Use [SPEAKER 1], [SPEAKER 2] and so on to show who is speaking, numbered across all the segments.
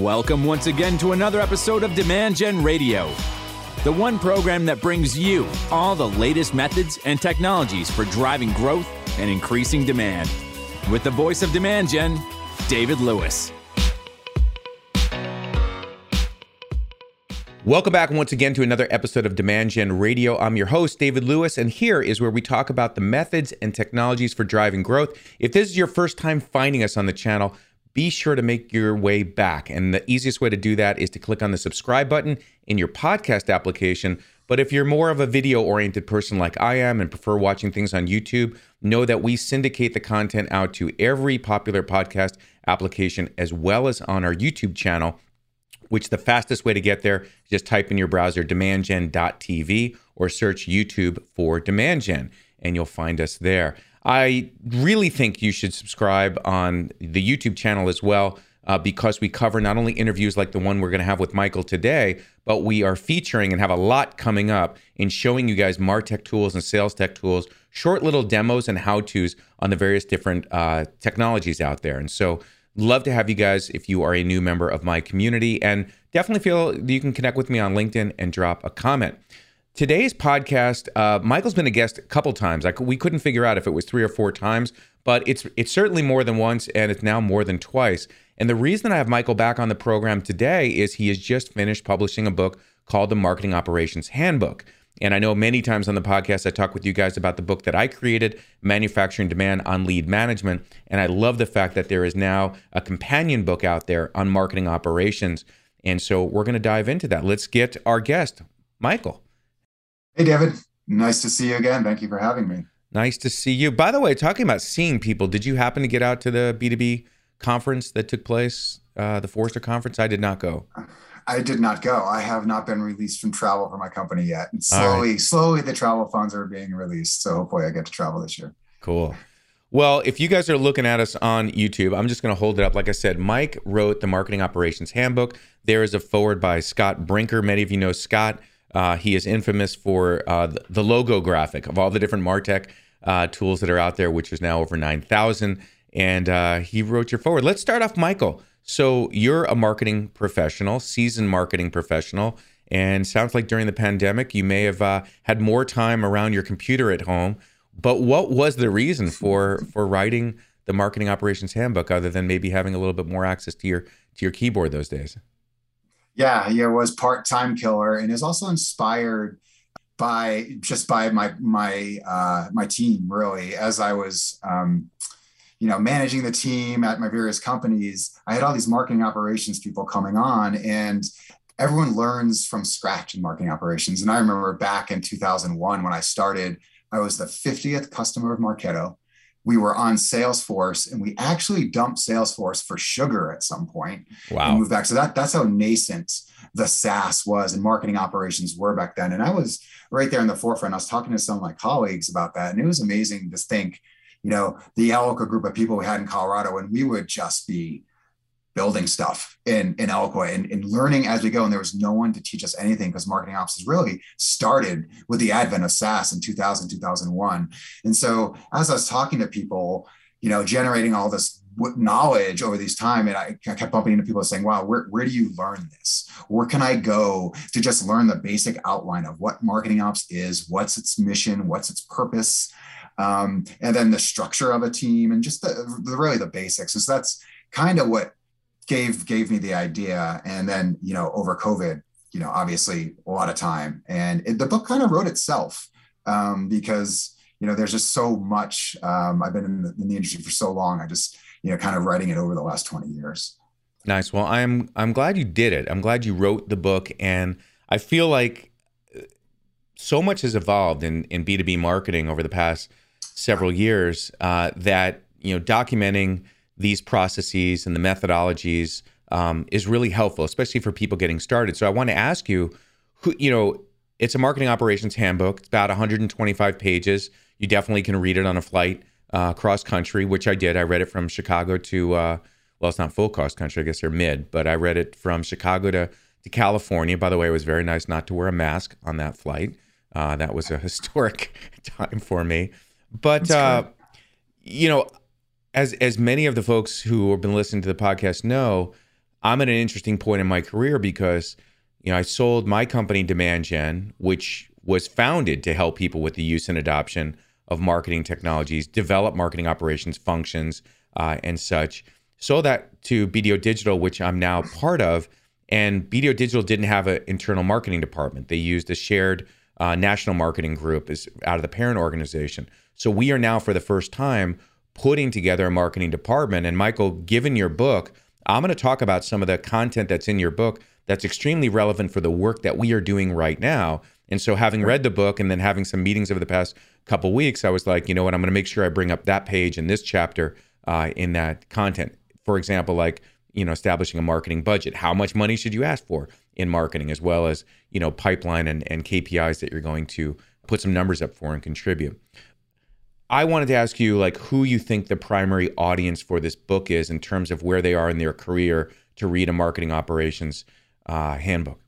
[SPEAKER 1] Welcome once again to another episode of Demand Gen Radio, the one program that brings you all the latest methods and technologies for driving growth and increasing demand. With the voice of Demand Gen, David Lewis.
[SPEAKER 2] Welcome back once again to another episode of Demand Gen Radio. I'm your host, David Lewis, and here is where we talk about the methods and technologies for driving growth. If this is your first time finding us on the channel, be sure to make your way back. And the easiest way to do that is to click on the subscribe button in your podcast application. But if you're more of a video oriented person like I am and prefer watching things on YouTube, know that we syndicate the content out to every popular podcast application as well as on our YouTube channel which the fastest way to get there is just type in your browser demandgen.tv or search YouTube for DemandGen and you'll find us there. I really think you should subscribe on the YouTube channel as well uh, because we cover not only interviews like the one we're going to have with Michael today, but we are featuring and have a lot coming up in showing you guys Martech tools and sales tech tools, short little demos and how to's on the various different uh, technologies out there. And so, Love to have you guys if you are a new member of my community, and definitely feel you can connect with me on LinkedIn and drop a comment. Today's podcast, uh, Michael's been a guest a couple times. We couldn't figure out if it was three or four times, but it's it's certainly more than once, and it's now more than twice. And the reason I have Michael back on the program today is he has just finished publishing a book called The Marketing Operations Handbook. And I know many times on the podcast, I talk with you guys about the book that I created, Manufacturing Demand on Lead Management. And I love the fact that there is now a companion book out there on marketing operations. And so we're going to dive into that. Let's get our guest, Michael.
[SPEAKER 3] Hey, David. Nice to see you again. Thank you for having me.
[SPEAKER 2] Nice to see you. By the way, talking about seeing people, did you happen to get out to the B2B conference that took place, uh, the Forrester conference? I did not go.
[SPEAKER 3] I did not go. I have not been released from travel for my company yet. And slowly, right. slowly the travel funds are being released. So hopefully I get to travel this year.
[SPEAKER 2] Cool. Well, if you guys are looking at us on YouTube, I'm just going to hold it up. Like I said, Mike wrote the Marketing Operations Handbook. There is a forward by Scott Brinker. Many of you know Scott. Uh, he is infamous for uh, the logo graphic of all the different Martech uh, tools that are out there, which is now over 9,000. And uh, he wrote your forward. Let's start off, Michael. So you're a marketing professional, seasoned marketing professional, and sounds like during the pandemic you may have uh, had more time around your computer at home. But what was the reason for for writing the marketing operations handbook, other than maybe having a little bit more access to your to your keyboard those days?
[SPEAKER 3] Yeah, it was part time killer, and is also inspired by just by my my uh, my team really as I was. Um, you know, managing the team at my various companies, I had all these marketing operations people coming on and everyone learns from scratch in marketing operations. And I remember back in 2001 when I started, I was the 50th customer of Marketo. We were on Salesforce and we actually dumped Salesforce for sugar at some point.
[SPEAKER 2] Wow.
[SPEAKER 3] And moved back. So that, that's how nascent the SaaS was and marketing operations were back then. And I was right there in the forefront. I was talking to some of my colleagues about that. And it was amazing to think you know, the Eloqua group of people we had in Colorado, and we would just be building stuff in, in Eloqua and, and learning as we go. And there was no one to teach us anything because marketing ops has really started with the advent of SaaS in 2000, 2001. And so as I was talking to people, you know, generating all this knowledge over these time and I, I kept bumping into people saying wow where, where do you learn this where can i go to just learn the basic outline of what marketing ops is what's its mission what's its purpose um, and then the structure of a team and just the, the really the basics. And So that's kind of what gave gave me the idea. And then you know over COVID, you know obviously a lot of time, and it, the book kind of wrote itself um, because you know there's just so much. Um, I've been in the, in the industry for so long. I just you know kind of writing it over the last 20 years.
[SPEAKER 2] Nice. Well, I'm I'm glad you did it. I'm glad you wrote the book, and I feel like uh, so much has evolved in in B2B marketing over the past several years uh, that you know documenting these processes and the methodologies um, is really helpful, especially for people getting started. So I want to ask you, who you know, it's a marketing operations handbook. It's about 125 pages. You definitely can read it on a flight uh, cross country, which I did. I read it from Chicago to uh, well, it's not full cross country. I guess they're mid, but I read it from Chicago to to California. By the way, it was very nice not to wear a mask on that flight. Uh, that was a historic time for me. But uh, you know, as as many of the folks who have been listening to the podcast know, I'm at an interesting point in my career because you know I sold my company Demand Gen, which was founded to help people with the use and adoption of marketing technologies, develop marketing operations functions, uh, and such. Sold that to BDO Digital, which I'm now part of. And BDO Digital didn't have an internal marketing department. They used a shared uh, national marketing group as out of the parent organization. So we are now, for the first time, putting together a marketing department. And Michael, given your book, I'm going to talk about some of the content that's in your book that's extremely relevant for the work that we are doing right now. And so, having read the book and then having some meetings over the past couple weeks, I was like, you know what, I'm going to make sure I bring up that page in this chapter uh, in that content. For example, like you know, establishing a marketing budget. How much money should you ask for in marketing, as well as you know, pipeline and, and KPIs that you're going to put some numbers up for and contribute. I wanted to ask you, like, who you think the primary audience for this book is in terms of where they are in their career to read a marketing operations uh, handbook.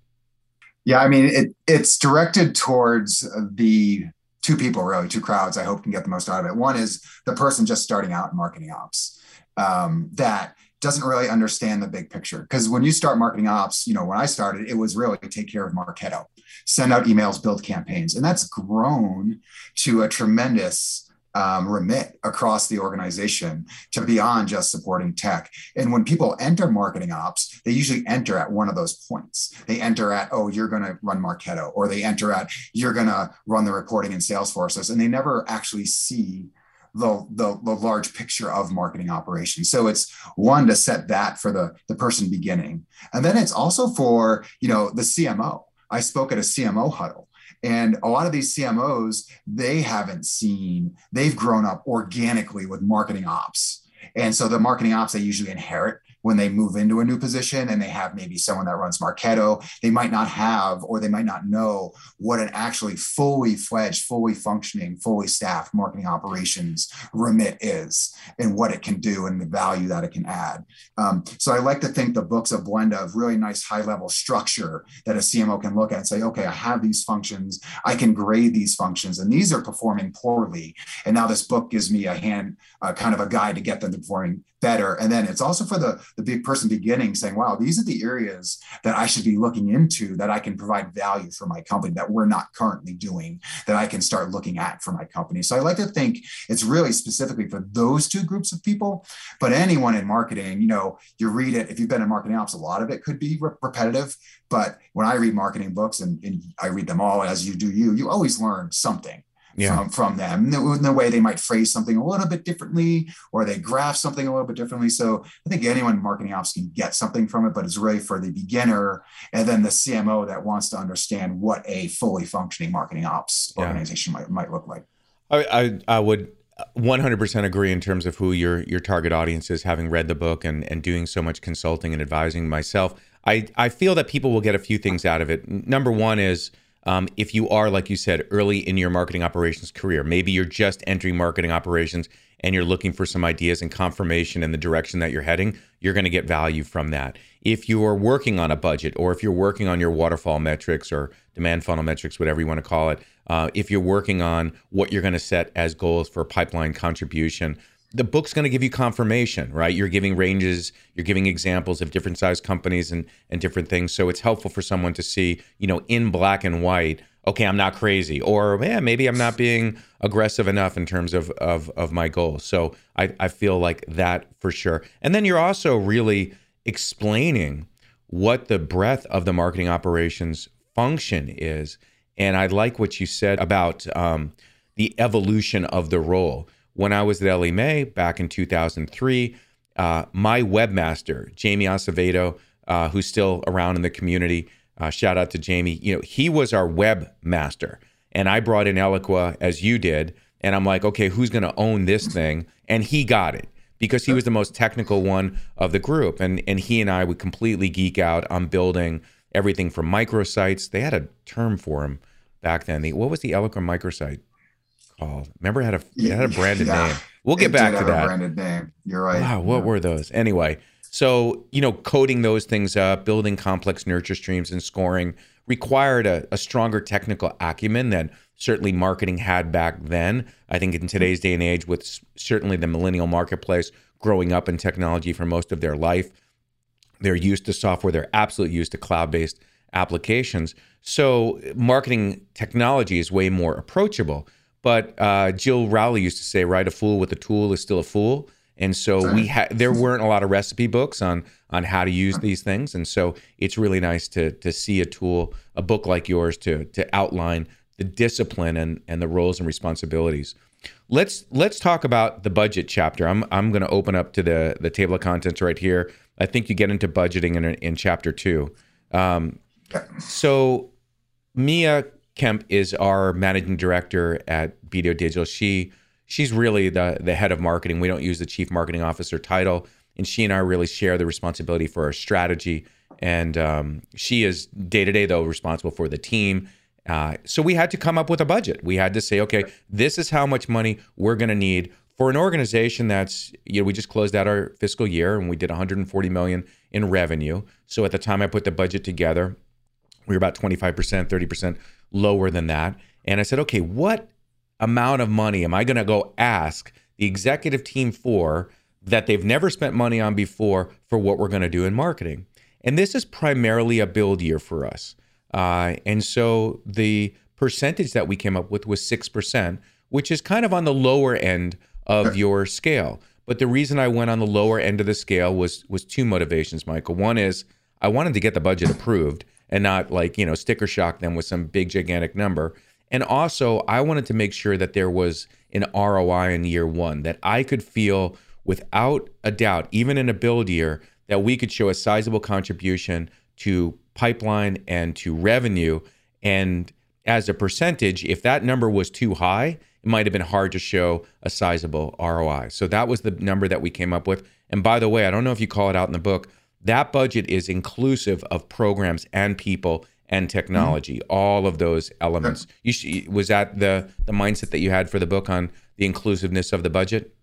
[SPEAKER 3] Yeah, I mean, it, it's directed towards the two people, really, two crowds I hope can get the most out of it. One is the person just starting out in marketing ops um, that doesn't really understand the big picture. Because when you start marketing ops, you know, when I started, it was really take care of Marketo, send out emails, build campaigns. And that's grown to a tremendous um, remit across the organization to beyond just supporting tech. And when people enter marketing ops, they usually enter at one of those points. They enter at, oh, you're going to run Marketo, or they enter at, you're going to run the reporting in Salesforce, and they never actually see the, the, the, large picture of marketing operations. So it's one to set that for the, the person beginning. And then it's also for, you know, the CMO. I spoke at a CMO huddle and a lot of these CMOs, they haven't seen, they've grown up organically with marketing ops. And so the marketing ops they usually inherit when they move into a new position and they have maybe someone that runs Marketo, they might not have or they might not know what an actually fully fledged, fully functioning, fully staffed marketing operations remit is and what it can do and the value that it can add. Um, so I like to think the book's a blend of really nice high level structure that a CMO can look at and say, okay, I have these functions, I can grade these functions, and these are performing poorly. And now this book gives me a hand, uh, kind of a guide to get them performing better. And then it's also for the, the big person beginning saying, wow, these are the areas that I should be looking into that I can provide value for my company that we're not currently doing, that I can start looking at for my company. So I like to think it's really specifically for those two groups of people. But anyone in marketing, you know, you read it, if you've been in marketing ops, a lot of it could be re- repetitive. But when I read marketing books and, and I read them all as you do you, you always learn something yeah. from, from them in the way they might phrase something a little bit differently or they graph something a little bit differently. So I think anyone in marketing ops can get something from it, but it's really for the beginner and then the CMO that wants to understand what a fully functioning marketing ops organization yeah. might, might look like.
[SPEAKER 2] I, I, I would uh, 100% agree in terms of who your your target audience is having read the book and and doing so much consulting and advising myself i i feel that people will get a few things out of it number one is um, if you are, like you said, early in your marketing operations career. Maybe you're just entering marketing operations and you're looking for some ideas and confirmation in the direction that you're heading, you're going to get value from that. If you are working on a budget or if you're working on your waterfall metrics or demand funnel metrics, whatever you want to call it, uh, if you're working on what you're going to set as goals for pipeline contribution, the book's going to give you confirmation, right? You're giving ranges, you're giving examples of different size companies and and different things. So it's helpful for someone to see, you know, in black and white. Okay, I'm not crazy, or yeah, maybe I'm not being aggressive enough in terms of of of my goals. So I I feel like that for sure. And then you're also really explaining what the breadth of the marketing operations function is. And I like what you said about um, the evolution of the role when I was at Ellie Mae back in 2003, uh, my webmaster, Jamie Acevedo, uh, who's still around in the community, uh, shout out to Jamie, you know, he was our webmaster. And I brought in Eloqua as you did. And I'm like, okay, who's going to own this thing? And he got it because he was the most technical one of the group. And, and he and I would completely geek out on building everything from microsites. They had a term for them back then. The, what was the Eloqua microsite? Called? Remember, it had a it had a branded yeah, name. We'll get back to that.
[SPEAKER 3] branded name. You're right.
[SPEAKER 2] Wow, what
[SPEAKER 3] yeah.
[SPEAKER 2] were those? Anyway, so you know, coding those things up, building complex nurture streams, and scoring required a, a stronger technical acumen than certainly marketing had back then. I think in today's day and age, with certainly the millennial marketplace growing up in technology for most of their life, They're used to software. They're absolutely used to cloud-based applications. So marketing technology is way more approachable. But uh, Jill Rowley used to say, "Right, a fool with a tool is still a fool." And so we had there weren't a lot of recipe books on on how to use these things, and so it's really nice to to see a tool, a book like yours, to to outline the discipline and and the roles and responsibilities. Let's let's talk about the budget chapter. I'm I'm going to open up to the the table of contents right here. I think you get into budgeting in in chapter two. Um, so Mia Kemp is our managing director at BDO Digital. She she's really the the head of marketing. We don't use the chief marketing officer title, and she and I really share the responsibility for our strategy. And um, she is day to day though responsible for the team. Uh, so we had to come up with a budget. We had to say, okay, this is how much money we're going to need for an organization that's you know we just closed out our fiscal year and we did 140 million in revenue. So at the time I put the budget together, we were about 25%, 30% lower than that. And I said, okay, what amount of money am I going to go ask the executive team for that they've never spent money on before for what we're going to do in marketing? And this is primarily a build year for us. Uh, and so the percentage that we came up with was 6%, which is kind of on the lower end of your scale. But the reason I went on the lower end of the scale was was two motivations, Michael. One is I wanted to get the budget approved and not like, you know, sticker shock them with some big gigantic number. And also, I wanted to make sure that there was an ROI in year 1 that I could feel without a doubt, even in a build year, that we could show a sizable contribution to pipeline and to revenue and as a percentage, if that number was too high, it might have been hard to show a sizable ROI. So that was the number that we came up with. And by the way, I don't know if you call it out in the book, that budget is inclusive of programs and people and technology, mm-hmm. all of those elements. You was that the the mindset that you had for the book on the inclusiveness of the budget?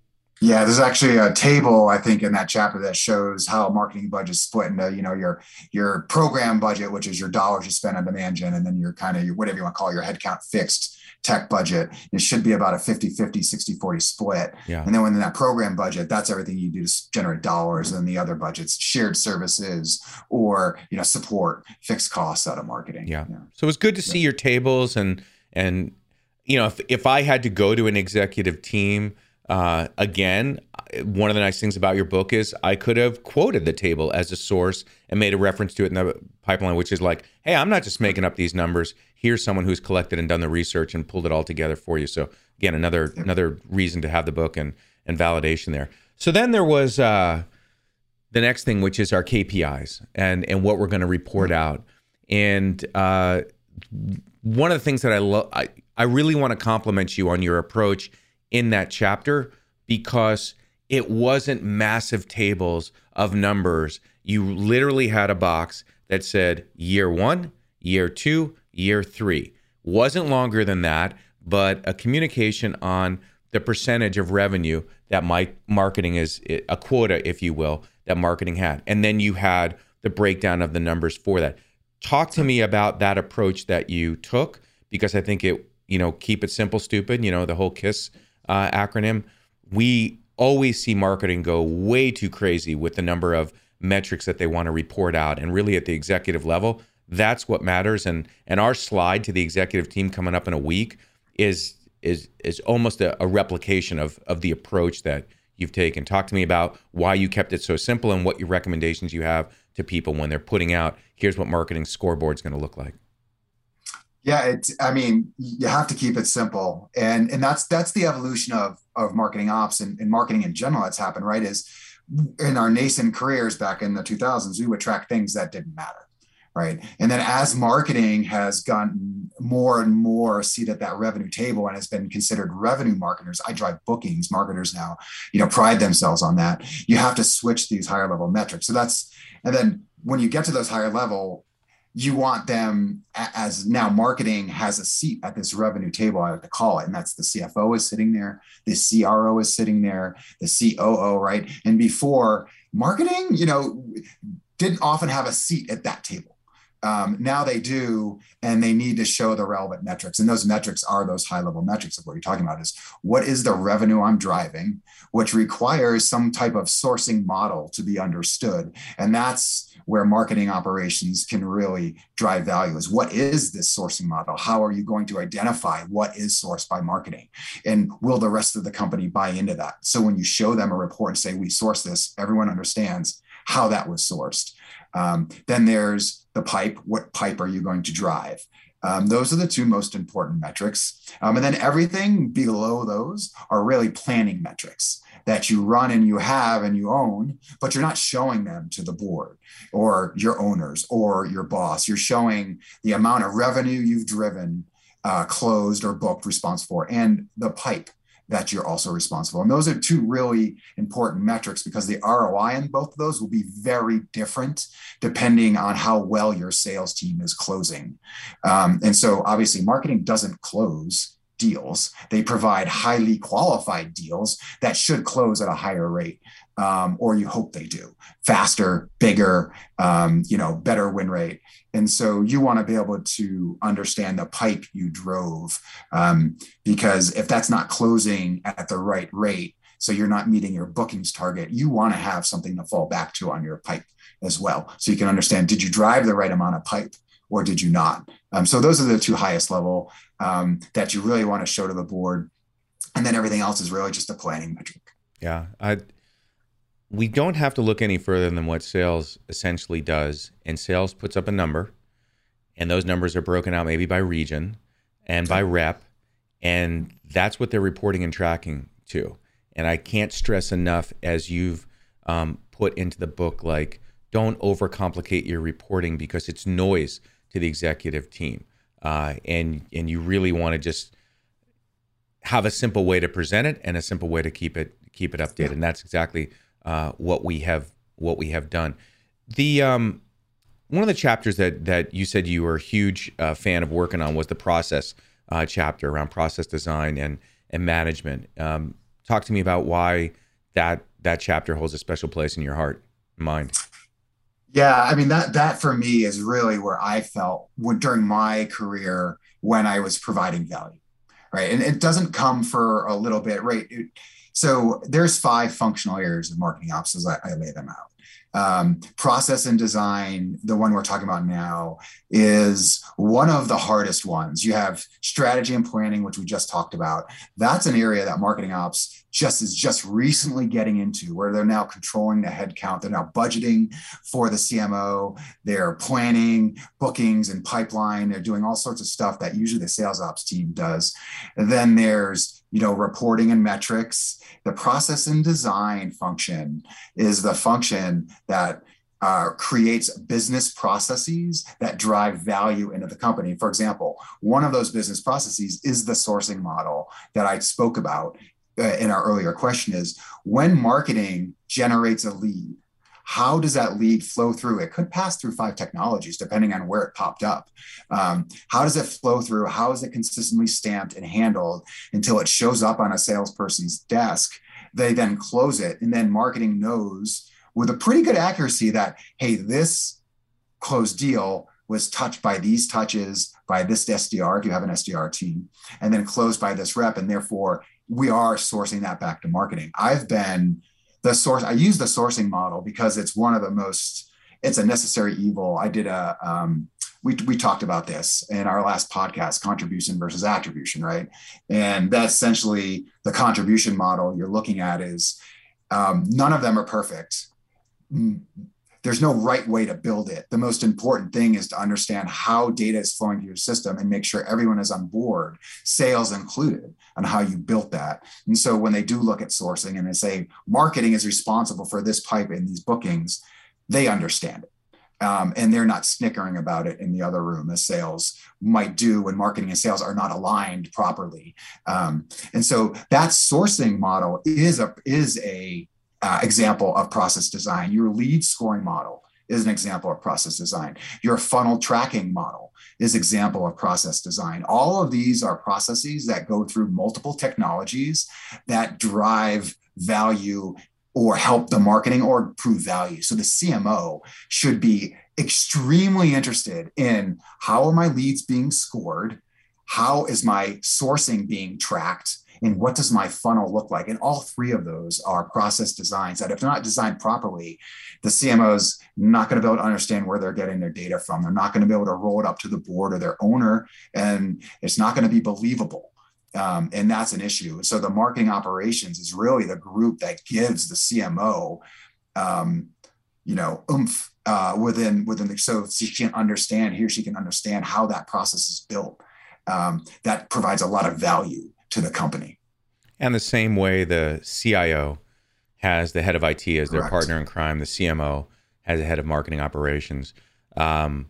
[SPEAKER 3] Yeah, there's actually a table I think in that chapter that shows how marketing budget is split into you know your your program budget, which is your dollars you spend on demand gen, and then your kind of your whatever you want to call it, your headcount fixed tech budget. It should be about a 50 50, 60 40 split. Yeah. And then within that program budget, that's everything you do to generate dollars. And then the other budgets, shared services or, you know, support fixed costs out of marketing.
[SPEAKER 2] Yeah. yeah. So it was good to see your tables and, and, you know, if, if I had to go to an executive team, uh, again, one of the nice things about your book is I could have quoted the table as a source and made a reference to it in the pipeline, which is like, hey, I'm not just making up these numbers. Here's someone who's collected and done the research and pulled it all together for you. So again, another another reason to have the book and and validation there. So then there was uh, the next thing, which is our KPIs and and what we're going to report out. And uh, one of the things that I love, I, I really want to compliment you on your approach in that chapter because it wasn't massive tables of numbers. You literally had a box that said year one, year two, year three. Wasn't longer than that, but a communication on the percentage of revenue that my marketing is a quota, if you will, that marketing had. And then you had the breakdown of the numbers for that. Talk to me about that approach that you took because I think it, you know, keep it simple, stupid, you know, the whole KISS uh, acronym, we always see marketing go way too crazy with the number of metrics that they want to report out. And really, at the executive level, that's what matters. And and our slide to the executive team coming up in a week is is is almost a, a replication of of the approach that you've taken. Talk to me about why you kept it so simple and what your recommendations you have to people when they're putting out. Here's what marketing scoreboard is going to look like.
[SPEAKER 3] Yeah, it's. I mean, you have to keep it simple, and and that's that's the evolution of of marketing ops and, and marketing in general. That's happened, right? Is in our nascent careers back in the 2000s, we would track things that didn't matter, right? And then as marketing has gotten more and more a seat at that revenue table and has been considered revenue marketers, I drive bookings. Marketers now, you know, pride themselves on that. You have to switch these higher level metrics. So that's and then when you get to those higher level you want them as now marketing has a seat at this revenue table, I like to call it. And that's the CFO is sitting there, the CRO is sitting there, the COO, right? And before marketing, you know, didn't often have a seat at that table Um, now they do, and they need to show the relevant metrics. And those metrics are those high level metrics of what you're talking about is what is the revenue I'm driving, which requires some type of sourcing model to be understood. And that's where marketing operations can really drive value is what is this sourcing model? How are you going to identify what is sourced by marketing? And will the rest of the company buy into that? So when you show them a report and say, we source this, everyone understands how that was sourced. Um, then there's the pipe. What pipe are you going to drive? Um, those are the two most important metrics. Um, and then everything below those are really planning metrics that you run and you have and you own, but you're not showing them to the board or your owners or your boss. You're showing the amount of revenue you've driven, uh, closed or booked response for, and the pipe that you're also responsible. And those are two really important metrics because the ROI in both of those will be very different depending on how well your sales team is closing. Um, and so obviously, marketing doesn't close deals. They provide highly qualified deals that should close at a higher rate, um, or you hope they do, faster, bigger, um, you know, better win rate. And so you want to be able to understand the pipe you drove, um, because if that's not closing at the right rate, so you're not meeting your bookings target, you want to have something to fall back to on your pipe as well, so you can understand did you drive the right amount of pipe or did you not? Um, so those are the two highest level um, that you really want to show to the board, and then everything else is really just a planning metric.
[SPEAKER 2] Yeah, I. We don't have to look any further than what sales essentially does, and sales puts up a number, and those numbers are broken out maybe by region and by rep, and that's what they're reporting and tracking to. And I can't stress enough, as you've um, put into the book, like don't overcomplicate your reporting because it's noise to the executive team, uh, and and you really want to just have a simple way to present it and a simple way to keep it keep it updated. And that's exactly uh, what we have what we have done. The um, one of the chapters that that you said you were a huge uh, fan of working on was the process uh, chapter around process design and and management. Um, talk to me about why that that chapter holds a special place in your heart mind.
[SPEAKER 3] Yeah, I mean that that for me is really where I felt when, during my career when I was providing value, right? And it doesn't come for a little bit, right? It, so there's five functional areas of marketing ops as I, I lay them out. Um, process and design, the one we're talking about now, is one of the hardest ones. You have strategy and planning, which we just talked about. That's an area that marketing ops just is just recently getting into where they're now controlling the headcount. They're now budgeting for the CMO. They're planning bookings and pipeline. They're doing all sorts of stuff that usually the sales ops team does. And then there's you know reporting and metrics. The process and design function is the function that uh, creates business processes that drive value into the company. For example, one of those business processes is the sourcing model that I spoke about uh, in our earlier question is when marketing generates a lead, how does that lead flow through? It could pass through five technologies depending on where it popped up. Um, how does it flow through? How is it consistently stamped and handled until it shows up on a salesperson's desk? They then close it, and then marketing knows with a pretty good accuracy that, hey, this closed deal was touched by these touches by this SDR if you have an SDR team, and then closed by this rep, and therefore we are sourcing that back to marketing. I've been the source. I use the sourcing model because it's one of the most. It's a necessary evil. I did a. Um, we we talked about this in our last podcast: contribution versus attribution, right? And that's essentially the contribution model you're looking at is um, none of them are perfect there's no right way to build it. The most important thing is to understand how data is flowing through your system and make sure everyone is on board, sales included, on how you built that. And so when they do look at sourcing and they say marketing is responsible for this pipe and these bookings, they understand it. Um, and they're not snickering about it in the other room as sales might do when marketing and sales are not aligned properly. Um, and so that sourcing model is a is a uh, example of process design. Your lead scoring model is an example of process design. Your funnel tracking model is example of process design. All of these are processes that go through multiple technologies that drive value or help the marketing or prove value. So the CMO should be extremely interested in how are my leads being scored? How is my sourcing being tracked? And what does my funnel look like? And all three of those are process designs that, if not designed properly, the CMO's not going to be able to understand where they're getting their data from. They're not going to be able to roll it up to the board or their owner, and it's not going to be believable. Um, and that's an issue. So the marketing operations is really the group that gives the CMO, um, you know, oomph uh, within within the so she can understand here she can understand how that process is built. Um, that provides a lot of value to the company.
[SPEAKER 2] And the same way the CIO has the head of IT as their Correct. partner in crime, the CMO has a head of marketing operations. Um,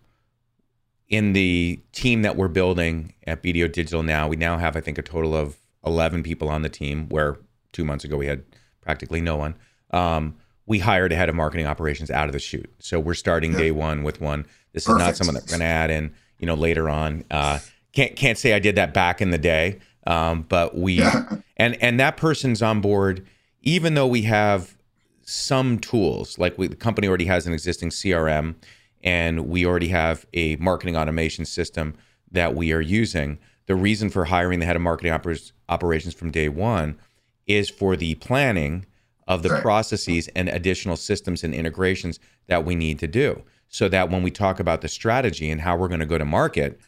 [SPEAKER 2] in the team that we're building at BDO Digital now, we now have, I think, a total of 11 people on the team, where two months ago we had practically no one. Um, we hired a head of marketing operations out of the chute. So we're starting day one with one. This Perfect. is not someone that we're going to add in, you know, later on. Uh, can't can't say I did that back in the day, um, but we and and that person's on board, even though we have some tools like we, the company already has an existing CRM and we already have a marketing automation system that we are using. The reason for hiring the head of marketing oper- operations from day one is for the planning of the right. processes and additional systems and integrations that we need to do so that when we talk about the strategy and how we're going to go to market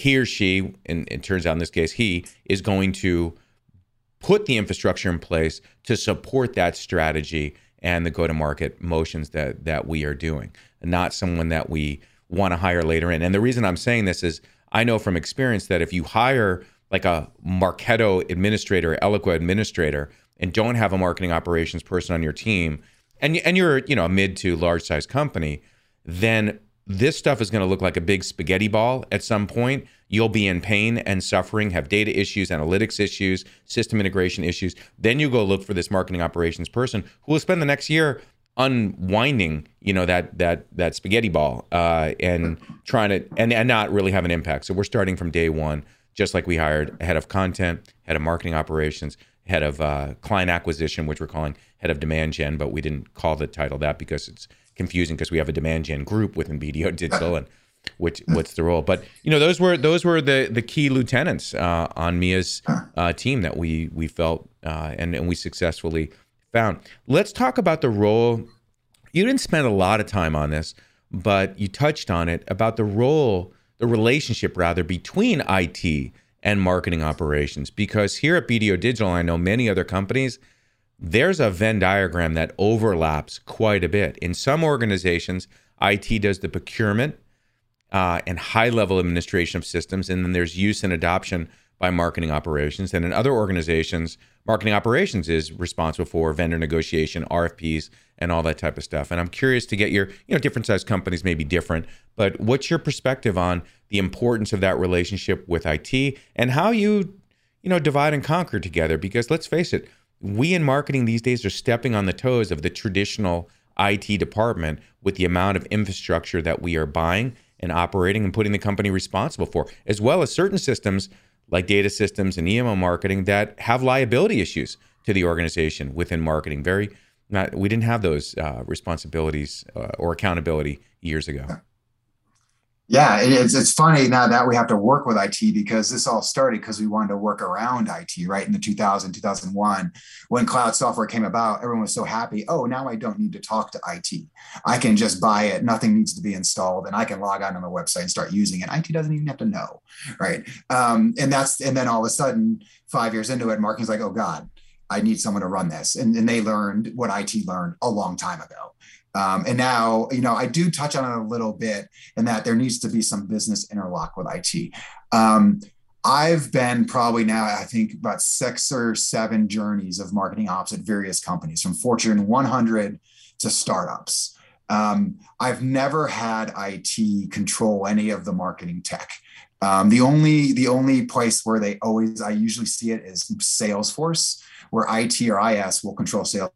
[SPEAKER 2] he or she and it turns out in this case he is going to put the infrastructure in place to support that strategy and the go to market motions that that we are doing not someone that we want to hire later in. And the reason i'm saying this is i know from experience that if you hire like a marketo administrator eloqua administrator and don't have a marketing operations person on your team and and you're you know a mid to large size company then this stuff is going to look like a big spaghetti ball at some point you'll be in pain and suffering, have data issues, analytics issues, system integration issues. Then you go look for this marketing operations person who will spend the next year unwinding, you know, that that that spaghetti ball uh, and trying to and, and not really have an impact. So we're starting from day one, just like we hired head of content, head of marketing operations, head of uh, client acquisition, which we're calling head of demand gen, but we didn't call the title that because it's confusing because we have a demand gen group within BDO Digital and which what's the role. But you know, those were those were the the key lieutenants uh, on Mia's uh, team that we we felt uh, and and we successfully found. Let's talk about the role. You didn't spend a lot of time on this, but you touched on it about the role, the relationship rather between IT and marketing operations. Because here at BDO Digital, I know many other companies. There's a Venn diagram that overlaps quite a bit. In some organizations, IT does the procurement uh, and high level administration of systems. And then there's use and adoption by marketing operations. And in other organizations, marketing operations is responsible for vendor negotiation, RFPs, and all that type of stuff. And I'm curious to get your, you know, different size companies may be different, but what's your perspective on the importance of that relationship with IT and how you, you know, divide and conquer together? Because let's face it, we in marketing these days are stepping on the toes of the traditional IT department with the amount of infrastructure that we are buying and operating and putting the company responsible for, as well as certain systems like data systems and email marketing that have liability issues to the organization within marketing. Very, not, we didn't have those uh, responsibilities uh, or accountability years ago.
[SPEAKER 3] Yeah, it's it's funny now that we have to work with IT because this all started because we wanted to work around IT, right? In the 2000, 2001, when cloud software came about, everyone was so happy. Oh, now I don't need to talk to IT. I can just buy it. Nothing needs to be installed, and I can log on to my website and start using it. IT doesn't even have to know, right? Um, and that's and then all of a sudden, five years into it, marketing's like, oh God, I need someone to run this, and, and they learned what IT learned a long time ago. Um, and now, you know, I do touch on it a little bit in that there needs to be some business interlock with IT. Um, I've been probably now, I think, about six or seven journeys of marketing ops at various companies, from Fortune 100 to startups. Um, I've never had IT control any of the marketing tech. Um, the only the only place where they always I usually see it is Salesforce, where IT or IS will control sales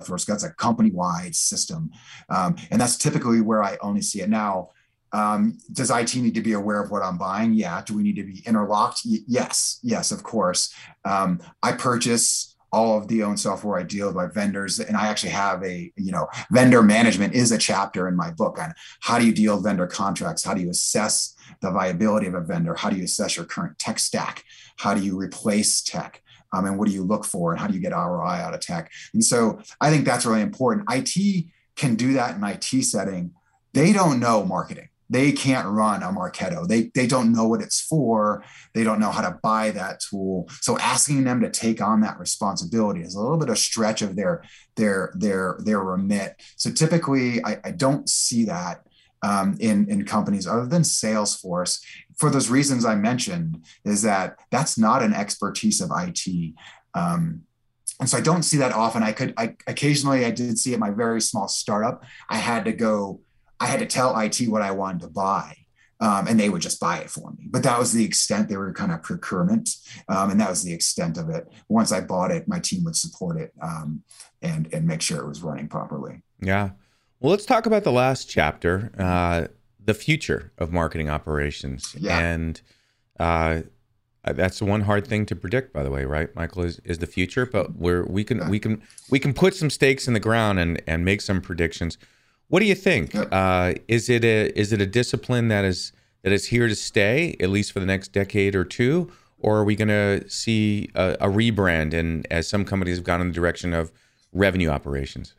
[SPEAKER 3] Salesforce. That's a company wide system. Um, and that's typically where I only see it. Now, um, does IT need to be aware of what I'm buying? Yeah. Do we need to be interlocked? Y- yes. Yes, of course. Um, I purchase all of the own software I deal with my vendors. And I actually have a, you know, vendor management is a chapter in my book on how do you deal with vendor contracts? How do you assess the viability of a vendor? How do you assess your current tech stack? How do you replace tech? Um, and what do you look for? And how do you get ROI out of tech? And so I think that's really important. IT can do that in IT setting. They don't know marketing they can't run a Marketo. They, they don't know what it's for. They don't know how to buy that tool. So asking them to take on that responsibility is a little bit of stretch of their their their their remit. So typically, I, I don't see that um, in in companies other than Salesforce for those reasons I mentioned. Is that that's not an expertise of IT. Um, and so I don't see that often. I could, I occasionally I did see at my very small startup. I had to go I had to tell IT what I wanted to buy. Um, and they would just buy it for me. But that was the extent they were kind of procurement, um, and that was the extent of it. Once I bought it, my team would support it um, and and make sure it was running properly.
[SPEAKER 2] Yeah. Well, let's talk about the last chapter, uh, the future of marketing operations, yeah. and uh, that's one hard thing to predict. By the way, right, Michael is, is the future, but we're we can we can we can put some stakes in the ground and and make some predictions. What do you think? Uh, is it a is it a discipline that is that is here to stay at least for the next decade or two, or are we going to see a, a, rebrand? And as some companies have gone in the direction of revenue operations,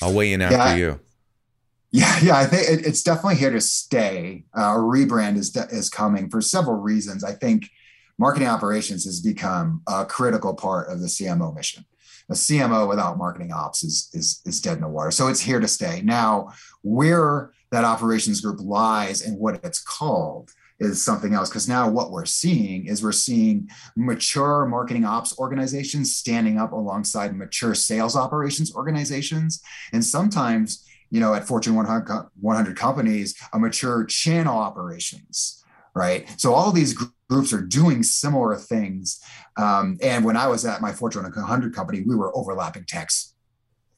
[SPEAKER 2] I'll weigh in after yeah, you.
[SPEAKER 3] Yeah, yeah, I think it, it's definitely here to stay. Uh, a rebrand is is coming for several reasons. I think marketing operations has become a critical part of the CMO mission a CMO without marketing ops is, is, is dead in the water. So it's here to stay. Now, where that operations group lies and what it's called is something else. Because now what we're seeing is we're seeing mature marketing ops organizations standing up alongside mature sales operations organizations. And sometimes, you know, at Fortune 100, 100 companies, a mature channel operations right? So all these groups are doing similar things. Um, and when I was at my Fortune 100 company, we were overlapping techs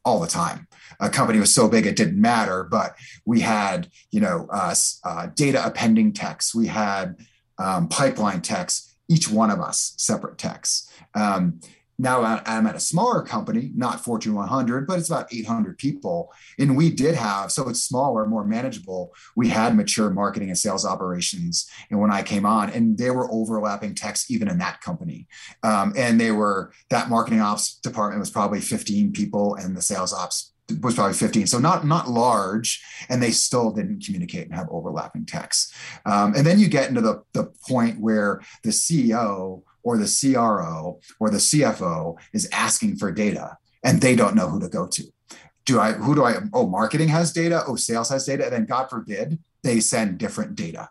[SPEAKER 3] all the time. A company was so big it didn't matter, but we had you know uh, uh, data appending techs, we had um, pipeline techs, each one of us separate techs. Um, now I'm at a smaller company, not Fortune 100, but it's about 800 people. And we did have, so it's smaller, more manageable. We had mature marketing and sales operations. And when I came on, and they were overlapping techs even in that company. Um, and they were, that marketing ops department was probably 15 people, and the sales ops was probably 15 so not not large and they still didn't communicate and have overlapping techs um, and then you get into the, the point where the ceo or the CRO or the CFO is asking for data and they don't know who to go to. Do I, who do I, oh, marketing has data, oh, sales has data, and then God forbid they send different data.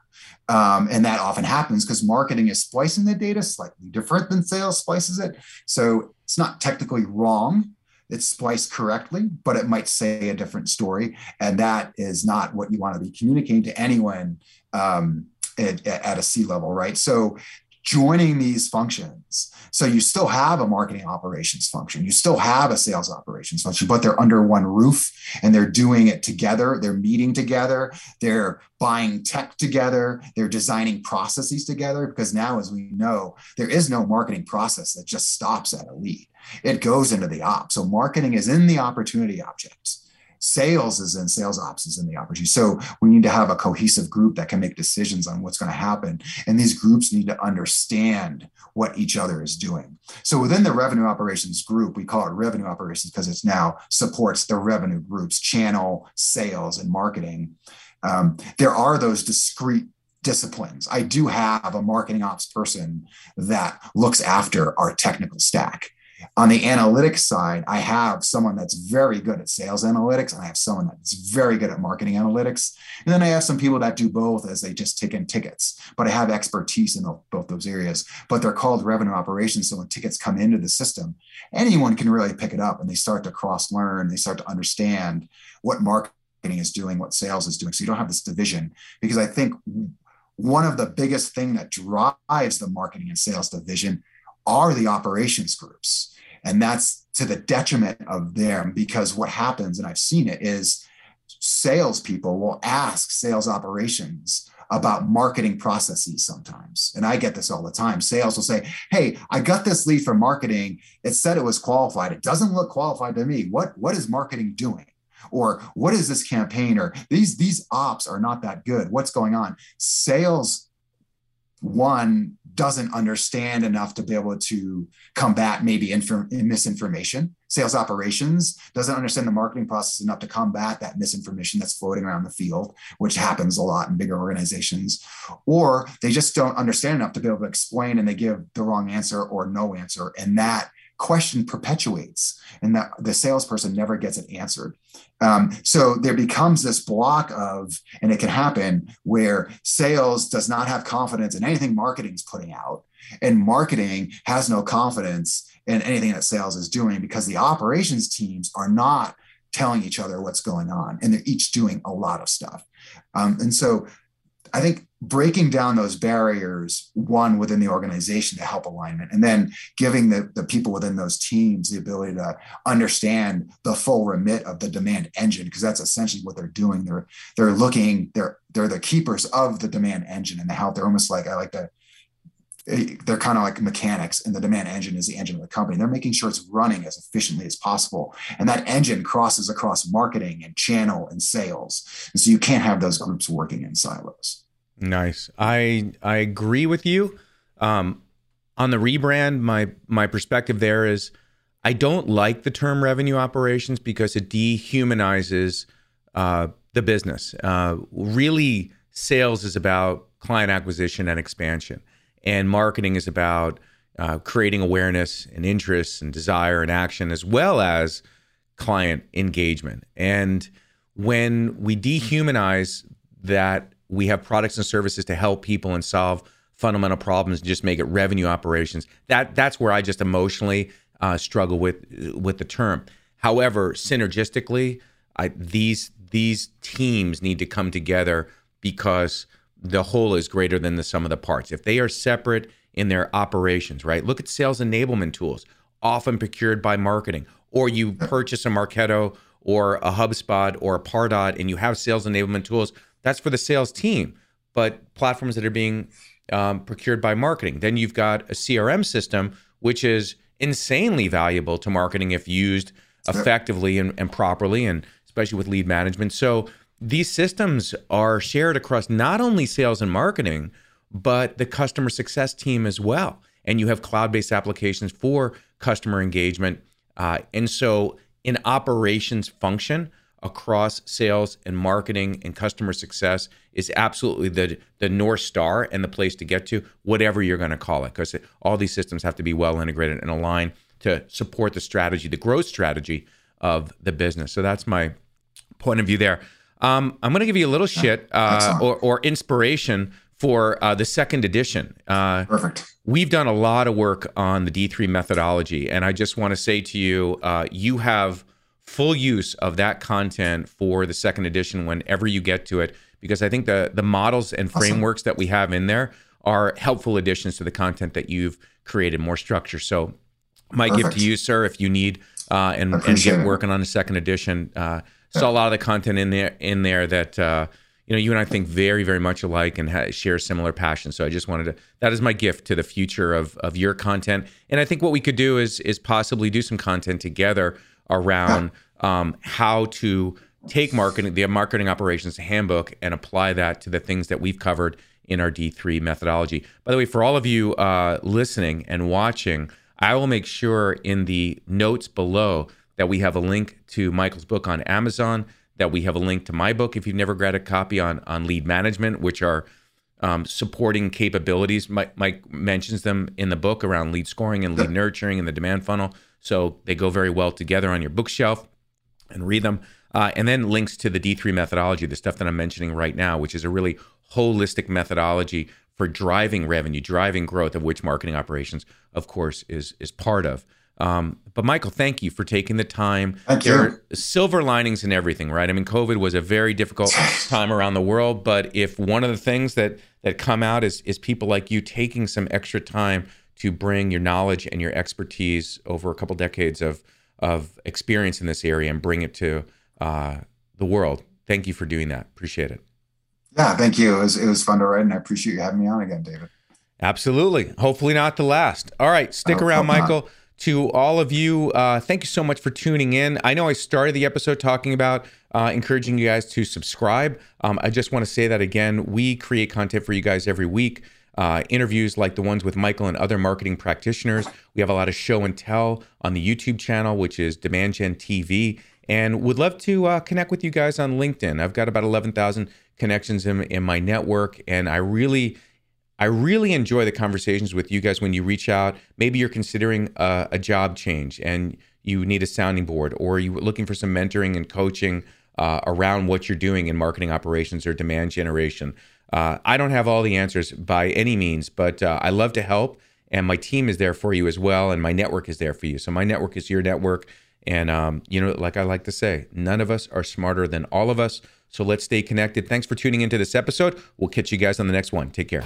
[SPEAKER 3] Um, and that often happens because marketing is splicing the data slightly different than sales splices it. So it's not technically wrong. It's spliced correctly, but it might say a different story. And that is not what you want to be communicating to anyone um, at, at, a C level, right? So joining these functions. So you still have a marketing operations function, you still have a sales operations function, but they're under one roof and they're doing it together. They're meeting together, they're buying tech together, they're designing processes together. Because now, as we know, there is no marketing process that just stops at a lead, it goes into the op. So marketing is in the opportunity objects sales is in sales ops is in the opportunity so we need to have a cohesive group that can make decisions on what's going to happen and these groups need to understand what each other is doing so within the revenue operations group we call it revenue operations because it's now supports the revenue groups channel sales and marketing um, there are those discrete disciplines. I do have a marketing ops person that looks after our technical stack. On the analytics side, I have someone that's very good at sales analytics, and I have someone that's very good at marketing analytics. And then I have some people that do both as they just take in tickets, but I have expertise in both those areas. But they're called revenue operations. So when tickets come into the system, anyone can really pick it up and they start to cross learn, they start to understand what marketing is doing, what sales is doing. So you don't have this division because I think one of the biggest thing that drives the marketing and sales division are the operations groups and that's to the detriment of them because what happens, and I've seen it, is salespeople will ask sales operations, about marketing processes sometimes. And I get this all the time. Sales will say, Hey, I got this lead from marketing. It said it was qualified. It doesn't look qualified to me. What, what is marketing doing? Or what is this campaign? Or these, these ops are not that good. What's going on? Sales one doesn't understand enough to be able to combat maybe inf- misinformation. Sales operations doesn't understand the marketing process enough to combat that misinformation that's floating around the field, which happens a lot in bigger organizations. Or they just don't understand enough to be able to explain and they give the wrong answer or no answer. And that question perpetuates and that the salesperson never gets it answered. Um, so there becomes this block of, and it can happen where sales does not have confidence in anything marketing is putting out, and marketing has no confidence in anything that sales is doing because the operations teams are not telling each other what's going on and they're each doing a lot of stuff. Um, and so I think breaking down those barriers, one within the organization to help alignment, and then giving the, the people within those teams the ability to understand the full remit of the demand engine, because that's essentially what they're doing. They're they're looking, they're they're the keepers of the demand engine and the. They're almost like I like to they're kind of like mechanics and the demand engine is the engine of the company they're making sure it's running as efficiently as possible and that engine crosses across marketing and channel and sales and so you can't have those groups working in silos
[SPEAKER 2] Nice. I I agree with you. Um, on the rebrand, my my perspective there is I don't like the term revenue operations because it dehumanizes uh, the business. Uh, really, sales is about client acquisition and expansion, and marketing is about uh, creating awareness and interest and desire and action, as well as client engagement. And when we dehumanize that we have products and services to help people and solve fundamental problems and just make it revenue operations. That that's where I just emotionally uh, struggle with with the term. However, synergistically, I, these these teams need to come together because the whole is greater than the sum of the parts. If they are separate in their operations, right? Look at sales enablement tools, often procured by marketing, or you purchase a Marketo or a HubSpot or a Pardot, and you have sales enablement tools that's for the sales team. But platforms that are being um, procured by marketing. Then you've got a CRM system, which is insanely valuable to marketing if used effectively and, and properly, and especially with lead management. So these systems are shared across not only sales and marketing, but the customer success team as well. And you have cloud based applications for customer engagement. Uh, and so, in operations function, across sales and marketing and customer success is absolutely the the north star and the place to get to whatever you're going to call it because all these systems have to be well integrated and aligned to support the strategy the growth strategy of the business so that's my point of view there um, i'm going to give you a little shit uh, or, or, inspiration for uh, the second edition
[SPEAKER 3] uh, perfect
[SPEAKER 2] we've done a lot of work on the d3 methodology and i just want to say to you uh, you have full use of that content for the second edition whenever you get to it because I think the the models and frameworks awesome. that we have in there are helpful additions to the content that you've created, more structure. So, my Perfect. gift to you, sir, if you need uh, and and get working on the second edition, uh. Saw a lot of the content in there in there that. Uh, you know, you and I think very, very much alike and ha- share similar passions. So I just wanted to. That is my gift to the future of of your content. And I think what we could do is is possibly do some content together around um, how to take marketing, the marketing operations handbook, and apply that to the things that we've covered in our D3 methodology. By the way, for all of you uh, listening and watching, I will make sure in the notes below that we have a link to Michael's book on Amazon, that we have a link to my book if you've never grabbed a copy on, on lead management, which are um, supporting capabilities. Mike, Mike, mentions them in the book around lead scoring and lead nurturing and the demand funnel. So they go very well together on your bookshelf and read them. Uh, and then links to the D3 methodology, the stuff that I'm mentioning right now, which is a really holistic methodology for driving revenue, driving growth, of which marketing operations, of course, is is part of. Um, but Michael, thank you for taking the time.
[SPEAKER 3] Thank there you.
[SPEAKER 2] Are silver linings in everything, right? I mean, COVID was a very difficult time around the world, but if one of the things that that come out is is people like you taking some extra time to bring your knowledge and your expertise over a couple decades of of experience in this area and bring it to uh, the world. Thank you for doing that. Appreciate it.
[SPEAKER 3] Yeah, thank you. It was, it was fun to write, and I appreciate you having me on again, David.
[SPEAKER 2] Absolutely. Hopefully not the last. All right, stick oh, around, Michael. Not. To all of you, uh, thank you so much for tuning in. I know I started the episode talking about uh, encouraging you guys to subscribe. Um, I just want to say that again. We create content for you guys every week. Uh, interviews like the ones with Michael and other marketing practitioners. We have a lot of show and tell on the YouTube channel, which is Demand Gen TV, and would love to uh, connect with you guys on LinkedIn. I've got about 11,000 connections in, in my network, and I really I really enjoy the conversations with you guys when you reach out. Maybe you're considering a, a job change and you need a sounding board, or you're looking for some mentoring and coaching uh, around what you're doing in marketing operations or demand generation. Uh, I don't have all the answers by any means, but uh, I love to help, and my team is there for you as well, and my network is there for you. So my network is your network, and um, you know, like I like to say, none of us are smarter than all of us. So let's stay connected. Thanks for tuning into this episode. We'll catch you guys on the next one. Take care.